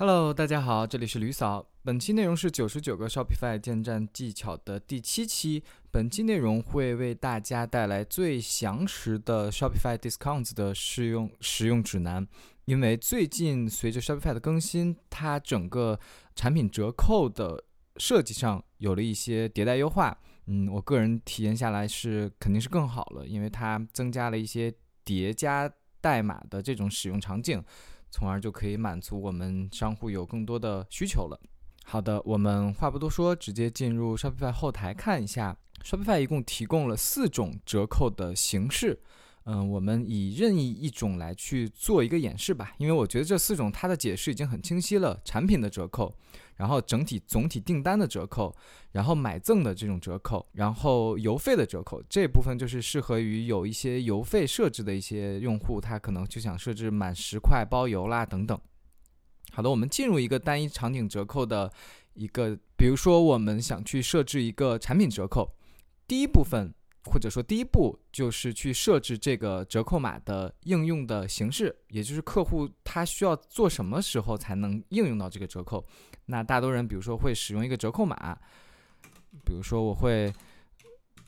Hello，大家好，这里是吕嫂。本期内容是九十九个 Shopify 建站技巧的第七期。本期内容会为大家带来最详实的 Shopify Discounts 的试用使用指南。因为最近随着 Shopify 的更新，它整个产品折扣的设计上有了一些迭代优化。嗯，我个人体验下来是肯定是更好了，因为它增加了一些叠加代码的这种使用场景。从而就可以满足我们商户有更多的需求了。好的，我们话不多说，直接进入 Shopify 后台看一下。Shopify 一共提供了四种折扣的形式。嗯，我们以任意一种来去做一个演示吧，因为我觉得这四种它的解释已经很清晰了。产品的折扣，然后整体总体订单的折扣，然后买赠的这种折扣，然后邮费的折扣，这部分就是适合于有一些邮费设置的一些用户，他可能就想设置满十块包邮啦等等。好的，我们进入一个单一场景折扣的一个，比如说我们想去设置一个产品折扣，第一部分。或者说，第一步就是去设置这个折扣码的应用的形式，也就是客户他需要做什么时候才能应用到这个折扣。那大多人，比如说会使用一个折扣码，比如说我会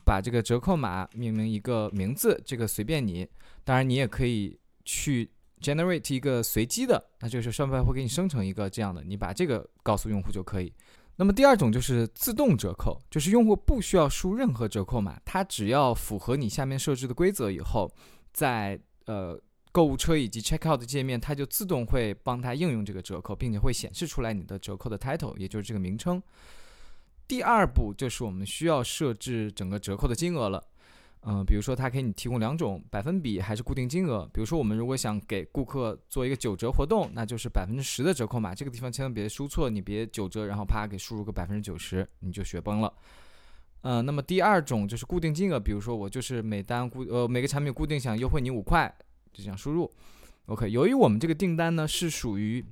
把这个折扣码命名一个名字，这个随便你。当然，你也可以去 generate 一个随机的，那就是上面会给你生成一个这样的，你把这个告诉用户就可以。那么第二种就是自动折扣，就是用户不需要输任何折扣码，它只要符合你下面设置的规则以后，在呃购物车以及 checkout 的界面，它就自动会帮它应用这个折扣，并且会显示出来你的折扣的 title，也就是这个名称。第二步就是我们需要设置整个折扣的金额了。嗯，比如说，它给你提供两种百分比还是固定金额。比如说，我们如果想给顾客做一个九折活动，那就是百分之十的折扣码。这个地方千万别输错，你别九折，然后啪给输入个百分之九十，你就雪崩了。嗯，那么第二种就是固定金额，比如说我就是每单固呃每个产品固定想优惠你五块，就这样输入。OK，由于我们这个订单呢是属于。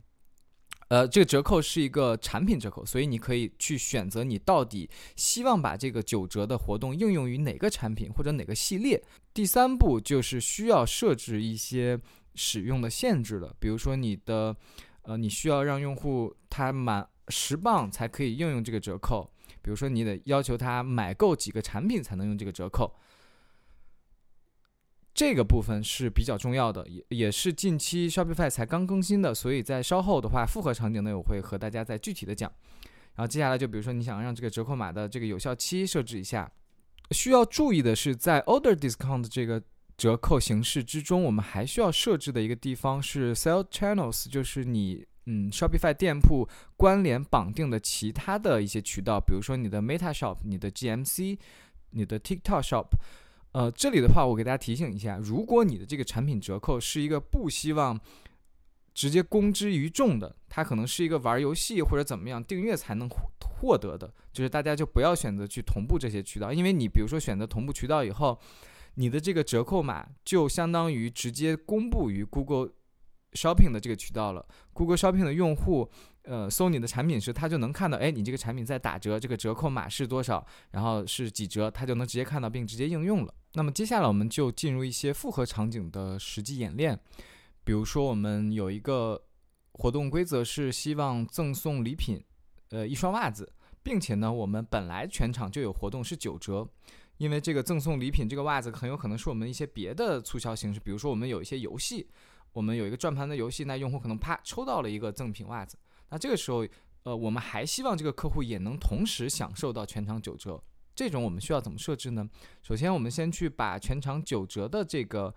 呃，这个折扣是一个产品折扣，所以你可以去选择你到底希望把这个九折的活动应用于哪个产品或者哪个系列。第三步就是需要设置一些使用的限制了，比如说你的，呃，你需要让用户他满十磅才可以应用这个折扣，比如说你得要求他买够几个产品才能用这个折扣。这个部分是比较重要的，也也是近期 Shopify 才刚更新的，所以在稍后的话，复合场景呢，我会和大家再具体的讲。然后接下来就比如说你想让这个折扣码的这个有效期设置一下，需要注意的是，在 Order Discount 这个折扣形式之中，我们还需要设置的一个地方是 Sale Channels，就是你嗯 Shopify 店铺关联绑定的其他的一些渠道，比如说你的 Meta Shop、你的 GMC、你的 TikTok Shop。呃，这里的话，我给大家提醒一下，如果你的这个产品折扣是一个不希望直接公之于众的，它可能是一个玩游戏或者怎么样订阅才能获得的，就是大家就不要选择去同步这些渠道，因为你比如说选择同步渠道以后，你的这个折扣码就相当于直接公布于 Google Shopping 的这个渠道了，Google Shopping 的用户。呃，搜你的产品时，他就能看到，哎，你这个产品在打折，这个折扣码是多少，然后是几折，他就能直接看到并直接应用了。那么接下来我们就进入一些复合场景的实际演练，比如说我们有一个活动规则是希望赠送礼品，呃，一双袜子，并且呢，我们本来全场就有活动是九折，因为这个赠送礼品这个袜子很有可能是我们一些别的促销形式，比如说我们有一些游戏，我们有一个转盘的游戏，那用户可能啪抽到了一个赠品袜子。那这个时候，呃，我们还希望这个客户也能同时享受到全场九折。这种我们需要怎么设置呢？首先，我们先去把全场九折的这个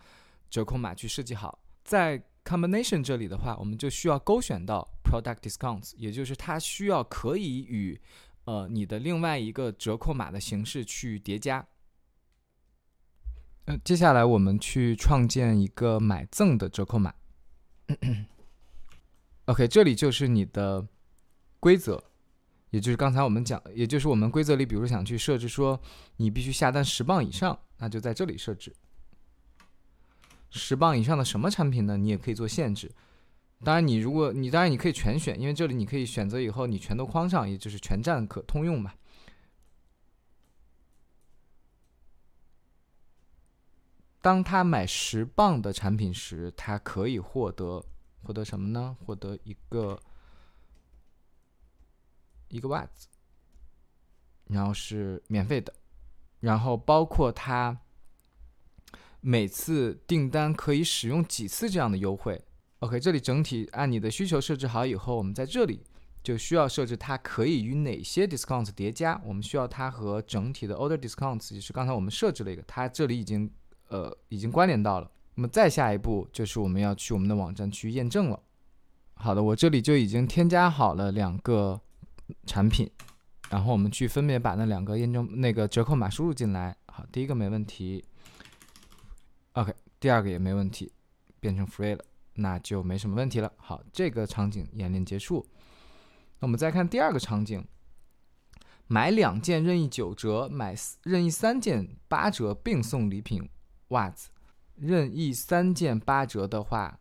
折扣码去设计好。在 combination 这里的话，我们就需要勾选到 product discounts，也就是它需要可以与呃你的另外一个折扣码的形式去叠加。嗯，接下来我们去创建一个买赠的折扣码。OK，这里就是你的规则，也就是刚才我们讲，也就是我们规则里，比如想去设置说你必须下单十磅以上，那就在这里设置十磅以上的什么产品呢？你也可以做限制。当然，你如果你当然你可以全选，因为这里你可以选择以后你全都框上，也就是全站可通用嘛。当他买十磅的产品时，他可以获得。获得什么呢？获得一个一个袜子，然后是免费的，然后包括他每次订单可以使用几次这样的优惠。OK，这里整体按你的需求设置好以后，我们在这里就需要设置它可以与哪些 discounts 叠加。我们需要它和整体的 order discounts，也是刚才我们设置了一个，它这里已经呃已经关联到了。那么再下一步就是我们要去我们的网站去验证了。好的，我这里就已经添加好了两个产品，然后我们去分别把那两个验证那个折扣码输入进来。好，第一个没问题，OK，第二个也没问题，变成 free 了。那就没什么问题了。好，这个场景演练结束。那我们再看第二个场景：买两件任意九折，买任意三件八折，并送礼品袜子。任意三件八折的话，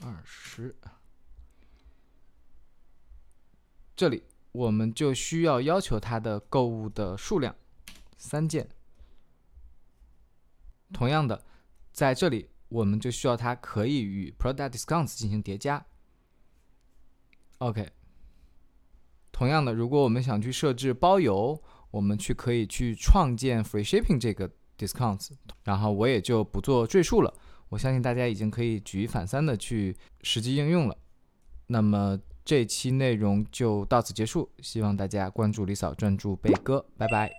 二十。这里我们就需要要求它的购物的数量，三件。同样的，在这里我们就需要它可以与 product discounts 进行叠加。OK。同样的，如果我们想去设置包邮，我们去可以去创建 free shipping 这个 discounts，然后我也就不做赘述了。我相信大家已经可以举一反三的去实际应用了。那么这期内容就到此结束，希望大家关注李嫂，专注贝哥，拜拜。